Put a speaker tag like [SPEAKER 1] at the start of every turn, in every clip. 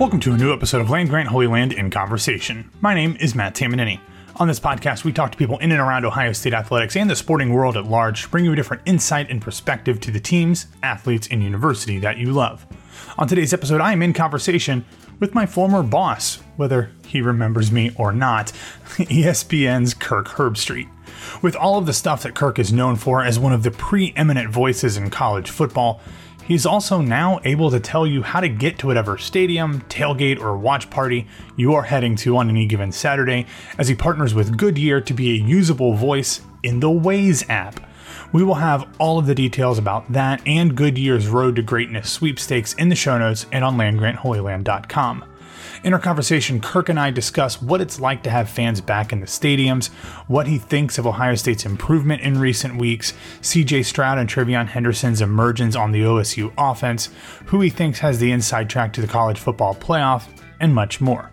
[SPEAKER 1] Welcome to a new episode of Land Grant Holy Land in Conversation. My name is Matt Tamanini. On this podcast, we talk to people in and around Ohio State athletics and the sporting world at large, to bring you a different insight and perspective to the teams, athletes, and university that you love. On today's episode, I am in conversation with my former boss, whether he remembers me or not, ESPN's Kirk Herbstreit. With all of the stuff that Kirk is known for as one of the preeminent voices in college football, He's also now able to tell you how to get to whatever stadium, tailgate, or watch party you are heading to on any given Saturday, as he partners with Goodyear to be a usable voice in the Waze app. We will have all of the details about that and Goodyear's Road to Greatness sweepstakes in the show notes and on landgrantholyland.com. In our conversation, Kirk and I discuss what it's like to have fans back in the stadiums, what he thinks of Ohio State's improvement in recent weeks, CJ Stroud and TreVeyon Henderson's emergence on the OSU offense, who he thinks has the inside track to the college football playoff, and much more.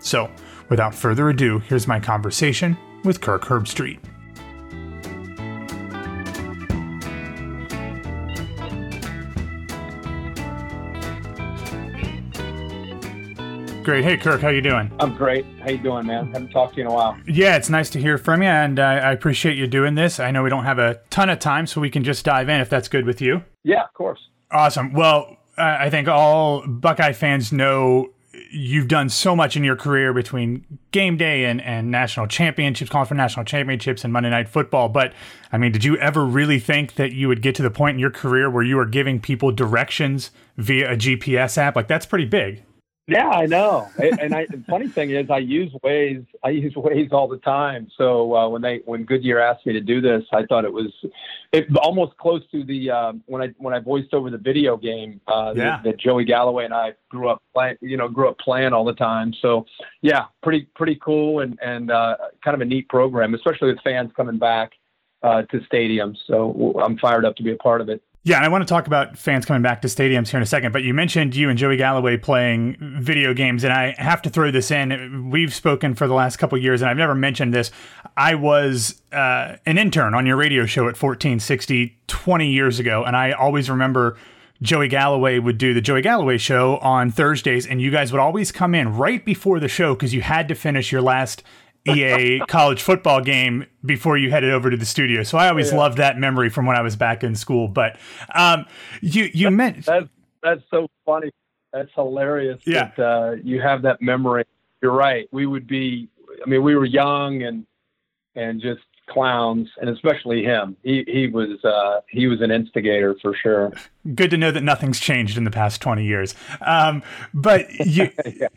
[SPEAKER 1] So, without further ado, here's my conversation with Kirk Herbstreit. Great. Hey, Kirk, how you doing?
[SPEAKER 2] I'm great. How you doing, man? Haven't talked to you in a while.
[SPEAKER 1] Yeah, it's nice to hear from you, and uh, I appreciate you doing this. I know we don't have a ton of time, so we can just dive in if that's good with you.
[SPEAKER 2] Yeah, of course.
[SPEAKER 1] Awesome. Well, uh, I think all Buckeye fans know you've done so much in your career between game day and, and national championships, calling for national championships and Monday Night Football. But I mean, did you ever really think that you would get to the point in your career where you were giving people directions via a GPS app? Like, that's pretty big.
[SPEAKER 2] Yeah, I know. and I, the funny thing is, I use Waze. I use Waze all the time. So uh, when they when Goodyear asked me to do this, I thought it was it almost close to the uh, when I when I voiced over the video game uh, yeah. that, that Joey Galloway and I grew up playing. You know, grew up playing all the time. So yeah, pretty pretty cool and and uh, kind of a neat program, especially with fans coming back uh, to stadiums. So I'm fired up to be a part of it.
[SPEAKER 1] Yeah, and I want to talk about fans coming back to stadiums here in a second, but you mentioned you and Joey Galloway playing video games, and I have to throw this in. We've spoken for the last couple years, and I've never mentioned this. I was uh, an intern on your radio show at 1460 20 years ago, and I always remember Joey Galloway would do the Joey Galloway show on Thursdays, and you guys would always come in right before the show because you had to finish your last EA college football game before you headed over to the studio. So I always yeah. loved that memory from when I was back in school. But um, you you meant
[SPEAKER 2] that's that's so funny. That's hilarious.
[SPEAKER 1] Yeah.
[SPEAKER 2] That, uh, you have that memory. You're right. We would be. I mean, we were young and and just clowns, and especially him. He he was uh, he was an instigator for sure.
[SPEAKER 1] Good to know that nothing's changed in the past twenty years. Um, but you. yeah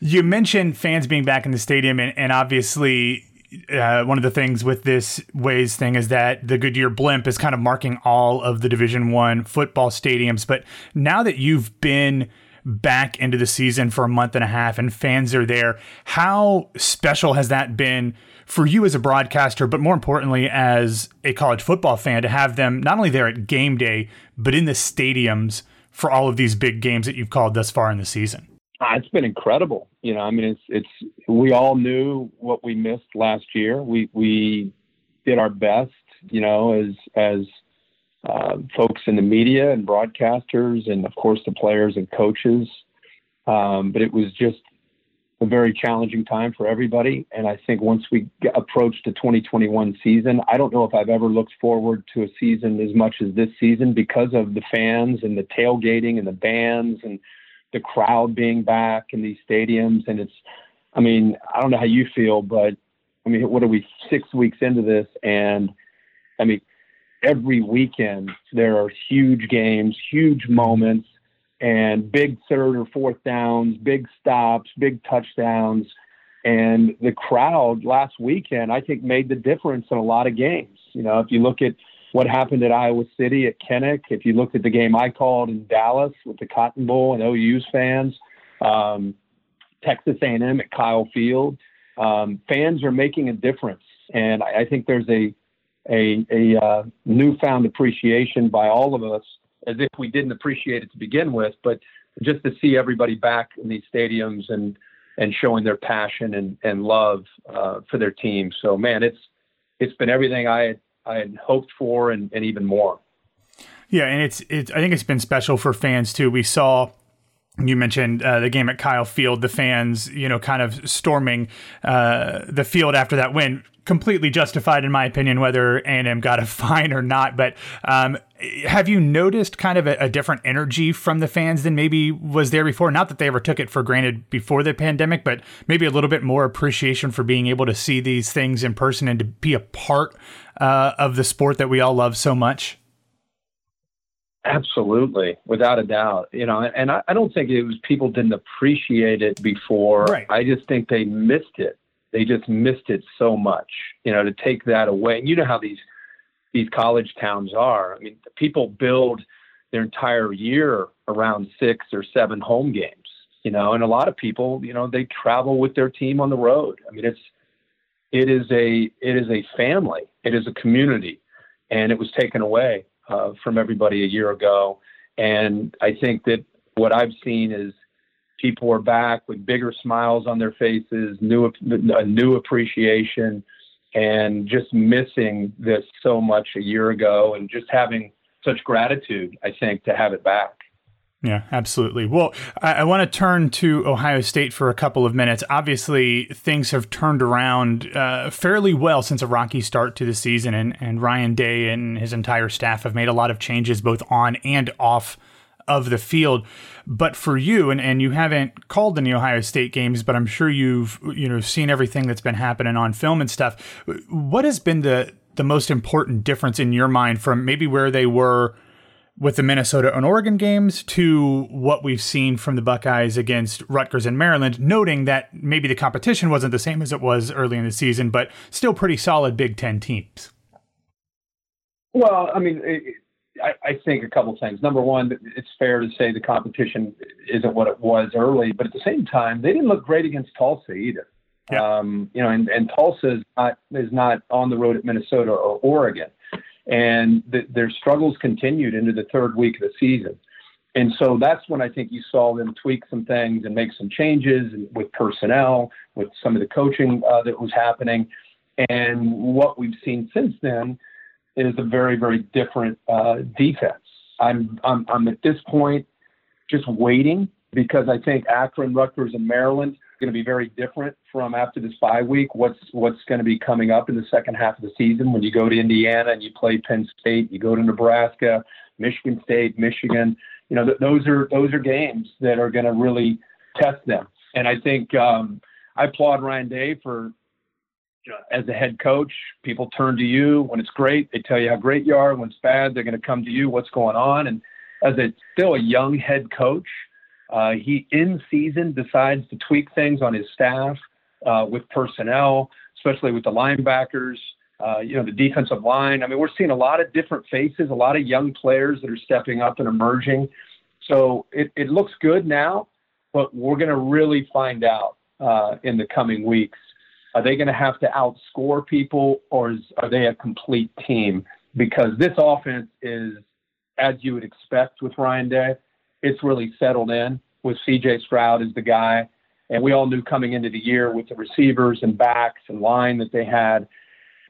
[SPEAKER 1] you mentioned fans being back in the stadium, and, and obviously, uh, one of the things with this Waze thing is that the Goodyear blimp is kind of marking all of the Division One football stadiums. But now that you've been back into the season for a month and a half and fans are there, how special has that been for you as a broadcaster, but more importantly as a college football fan to have them not only there at game day, but in the stadiums for all of these big games that you've called thus far in the season?
[SPEAKER 2] Uh, it's been incredible. You know, I mean, it's it's we all knew what we missed last year. We we did our best, you know, as as uh, folks in the media and broadcasters, and of course the players and coaches. Um, but it was just a very challenging time for everybody. And I think once we approached the 2021 season, I don't know if I've ever looked forward to a season as much as this season because of the fans and the tailgating and the bands and the crowd being back in these stadiums. And it's, I mean, I don't know how you feel, but I mean, what are we six weeks into this? And I mean, every weekend there are huge games, huge moments, and big third or fourth downs, big stops, big touchdowns. And the crowd last weekend, I think, made the difference in a lot of games. You know, if you look at what happened at Iowa City at Kinnick, if you looked at the game I called in Dallas with the Cotton Bowl and OU's fans, um, Texas A&M at Kyle Field, um, fans are making a difference, and I, I think there's a a, a uh, newfound appreciation by all of us, as if we didn't appreciate it to begin with, but just to see everybody back in these stadiums and and showing their passion and, and love uh, for their team. So man, it's it's been everything I had, I had hoped for and, and even more.
[SPEAKER 1] Yeah, and it's it's I think it's been special for fans too. We saw you mentioned uh, the game at Kyle Field, the fans, you know, kind of storming uh, the field after that win. Completely justified, in my opinion, whether A&M got a fine or not. But um, have you noticed kind of a, a, different energy from the fans than maybe was there before? Not that they ever took it for granted before the pandemic, but maybe a little bit more appreciation for being able to see these things in person and to be a part uh, of the sport that we all love so much.
[SPEAKER 2] Absolutely, without a doubt. You know, and I, I don't think it was people didn't appreciate it before.
[SPEAKER 1] Right.
[SPEAKER 2] I just think they missed it. They just missed it so much. You know, to take that away. And you know how these these college towns are. I mean, people build their entire year around six or seven home games. You know, and a lot of people, you know, they travel with their team on the road. I mean, it's it is a it is a family. It is a community, and it was taken away uh, from everybody a year ago. And I think that what I've seen is people are back with bigger smiles on their faces, new a new appreciation, and just missing this so much a year ago, and just having such gratitude. I think to have it back.
[SPEAKER 1] Yeah, absolutely. Well, I, I want to turn to Ohio State for a couple of minutes. Obviously, things have turned around uh, fairly well since a rocky start to the season, and, and Ryan Day and his entire staff have made a lot of changes both on and off of the field. But for you, and, and you haven't called any Ohio State games, but I'm sure you've you know seen everything that's been happening on film and stuff. What has been the the most important difference in your mind from maybe where they were? with the Minnesota and Oregon games to what we've seen from the Buckeyes against Rutgers and Maryland, noting that maybe the competition wasn't the same as it was early in the season, but still pretty solid Big Ten teams.
[SPEAKER 2] Well, I mean, it, I, I, think a couple things. Number one, it's fair to say the competition isn't what it was early, but at the same time, they didn't look great against Tulsa either. Yeah. Um, you know, and, and Tulsa is not is not on the road at Minnesota or Oregon and the, their struggles continued into the third week of the season. And so that's when I think you saw them tweak some things and make some changes with personnel, with some of the coaching uh, that was happening. And what we've seen since then is a very, very different uh, defense. I'm, I'm, I'm at this point just waiting because I think Akron, Rutgers, and Maryland are going to be very different from after this bye week. What's what's going to be coming up in the second half of the season when you go to Indiana and you play Penn State, you go to Nebraska, Michigan State, Michigan. You know, th- those are those are games that are going to really test them. And I think um, I applaud Ryan Day for as a head coach, people turn to you when it's great. They tell you how great you are. When it's bad, they're going to come to you. What's going on? And as a still a young head coach, uh, he, in season, decides to tweak things on his staff uh, with personnel, especially with the linebackers, uh, you know, the defensive line. I mean, we're seeing a lot of different faces, a lot of young players that are stepping up and emerging. So it, it looks good now, but we're going to really find out uh, in the coming weeks. Are they going to have to outscore people, or is, are they a complete team? Because this offense is, as you would expect with Ryan Day, it's really settled in with CJ Stroud as the guy. And we all knew coming into the year with the receivers and backs and line that they had,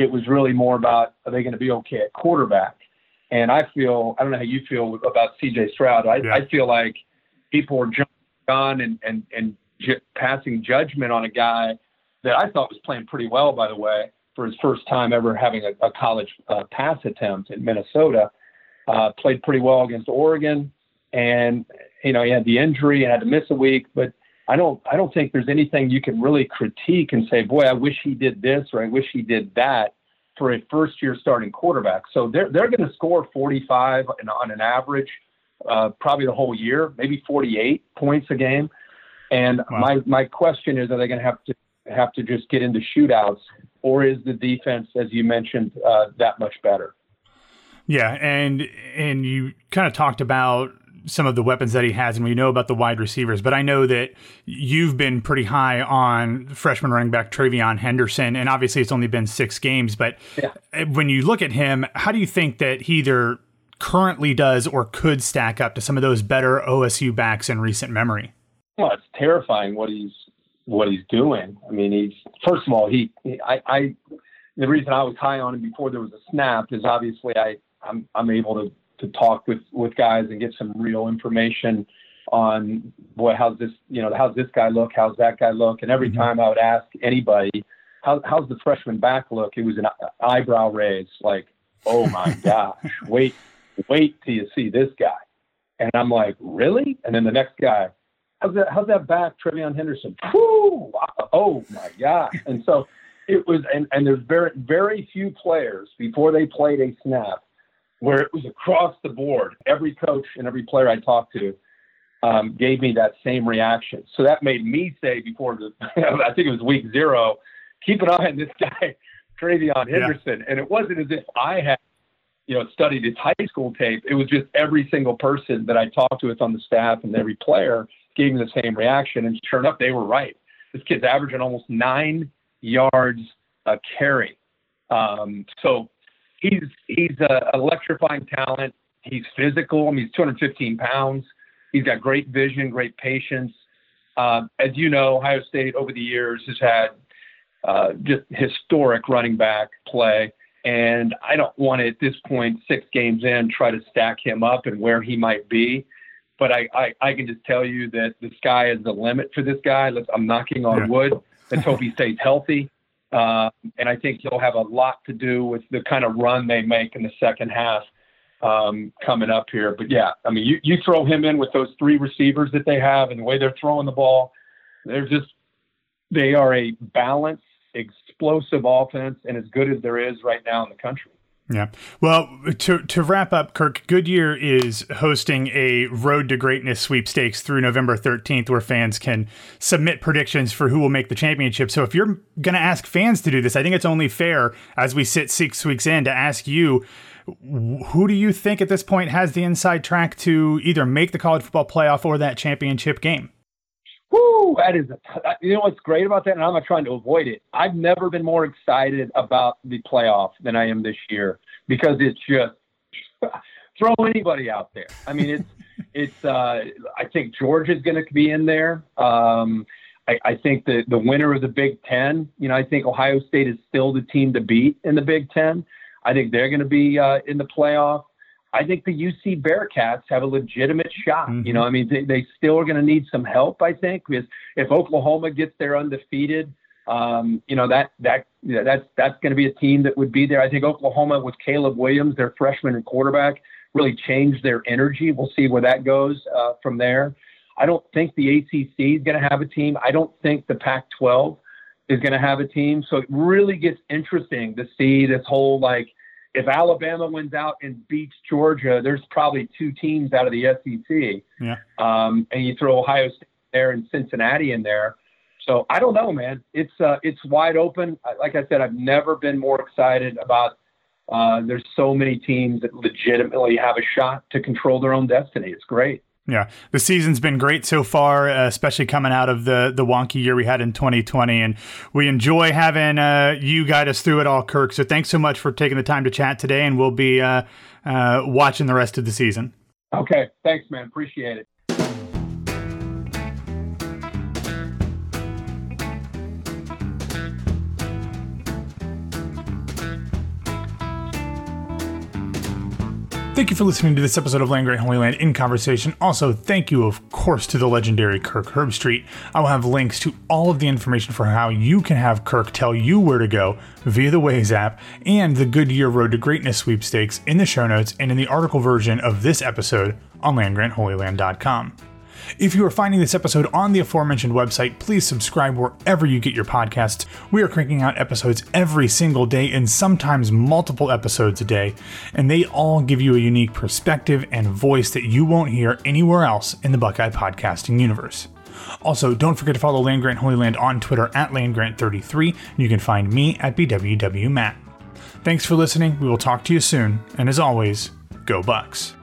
[SPEAKER 2] it was really more about are they going to be okay at quarterback? And I feel, I don't know how you feel about CJ Stroud. I, yeah. I feel like people are jumping on and, and, and j- passing judgment on a guy that I thought was playing pretty well, by the way, for his first time ever having a, a college uh, pass attempt in Minnesota. Uh, played pretty well against Oregon and you know he had the injury and had to miss a week. But I don't I don't think there's anything you can really critique and say, boy, I wish he did this or I wish he did that for a first year starting quarterback. So they're they're going to score 45 on an average, uh, probably the whole year, maybe 48 points a game. And wow. my my question is, are they going to have to have to just get into shootouts, or is the defense, as you mentioned, uh, that much better?
[SPEAKER 1] Yeah, and and you kind of talked about some of the weapons that he has, and we know about the wide receivers. But I know that you've been pretty high on freshman running back TreVeyon Henderson, and obviously it's only been six games. But yeah. when you look at him, how do you think that he either currently does or could stack up to some of those better OSU backs in recent memory?
[SPEAKER 2] Well, it's terrifying what he's what he's doing. I mean, he's first of all, he, he I, I the reason I was high on him before there was a snap is obviously I I'm I'm able to to talk with with guys and get some real information on boy how's this you know how's this guy look how's that guy look and every mm-hmm. time I would ask anybody how, how's the freshman back look it was an eyebrow raise like oh my gosh wait wait till you see this guy and I'm like really and then the next guy how's that how's that back TreVeyon Henderson oh my gosh and so it was and, and there's very very few players before they played a snap where it was across the board. Every coach and every player I talked to um, gave me that same reaction. So that made me say before the, I think it was week zero, keep an eye on this guy, TreVeyon Henderson. Yeah. And it wasn't as if I had, you know, studied his high school tape. It was just every single person that I talked to with on the staff and every player gave me the same reaction. And sure enough, they were right. This kid's averaging almost nine yards a carry. Um, so he's he's an electrifying talent. He's physical. I mean, he's 215 pounds. He's got great vision, great patience. Uh, as you know, Ohio State over the years has had uh, just historic running back play. And I don't want to, at this point, six games in, try to stack him up and where he might be. But I, I, I can just tell you that the sky is the limit for this guy. Let's, I'm knocking on yeah. wood. Let's hope he stays healthy. Uh, and I think he'll have a lot to do with the kind of run they make in the second half um, coming up here. But yeah, I mean, you, you throw him in with those three receivers that they have and the way they're throwing the ball, they're just, they are a balanced, explosive offense and as good as there is right now in the country.
[SPEAKER 1] Yeah. Well, to to wrap up, Kirk, Goodyear is hosting a Road to Greatness sweepstakes through November 13th where fans can submit predictions for who will make the championship. So if you're going to ask fans to do this, I think it's only fair as we sit 6 weeks in to ask you who do you think at this point has the inside track to either make the college football playoff or that championship game?
[SPEAKER 2] That is a, you know what's great about that, and I'm not trying to avoid it. I've never been more excited about the playoff than I am this year because it's just throw anybody out there. I mean, it's it's. Uh, I think Georgia's going to be in there. Um, I, I think the the winner of the Big Ten. You know, I think Ohio State is still the team to beat in the Big Ten. I think they're going to be uh, in the playoff. I think the UC Bearcats have a legitimate shot. Mm-hmm. You know, I mean, they, they still are going to need some help. I think because if Oklahoma gets there undefeated, um, you know that that yeah, that's that's going to be a team that would be there. I think Oklahoma with Caleb Williams, their freshman and quarterback, really changed their energy. We'll see where that goes uh, from there. I don't think the ACC is going to have a team. I don't think the Pac-12 is going to have a team. So it really gets interesting to see this whole like if Alabama wins out and beats Georgia, there's probably two teams out of the SEC.
[SPEAKER 1] Yeah.
[SPEAKER 2] Um, and you throw Ohio State there and Cincinnati in there. So I don't know, man. It's uh, it's wide open. Like I said, I've never been more excited about. Uh, there's so many teams that legitimately have a shot to control their own destiny. It's great.
[SPEAKER 1] Yeah, the season's been great so far, uh, especially coming out of the the wonky year we had in 2020, and we enjoy having uh, you guide us through it all, Kirk. So thanks so much for taking the time to chat today, and we'll be uh, uh watching the rest of the season.
[SPEAKER 2] Okay, thanks, man. Appreciate it.
[SPEAKER 1] Thank you for listening to this episode of Land Grant Holy Land in Conversation. Also, thank you, of course, to the legendary Kirk Herbstreit. I will have links to all of the information for how you can have Kirk tell you where to go via the Waze app and the Goodyear Road to Greatness sweepstakes in the show notes and in the article version of this episode on landgrantholyland.com. If you are finding this episode on the aforementioned website, please subscribe wherever you get your podcasts. We are cranking out episodes every single day and sometimes multiple episodes a day, and they all give you a unique perspective and voice that you won't hear anywhere else in the Buckeye podcasting universe. Also, don't forget to follow Land Grant Holy Land on Twitter at LandGrant33, and you can find me at BWWMatt. Thanks for listening. We will talk to you soon, and as always, go Bucks.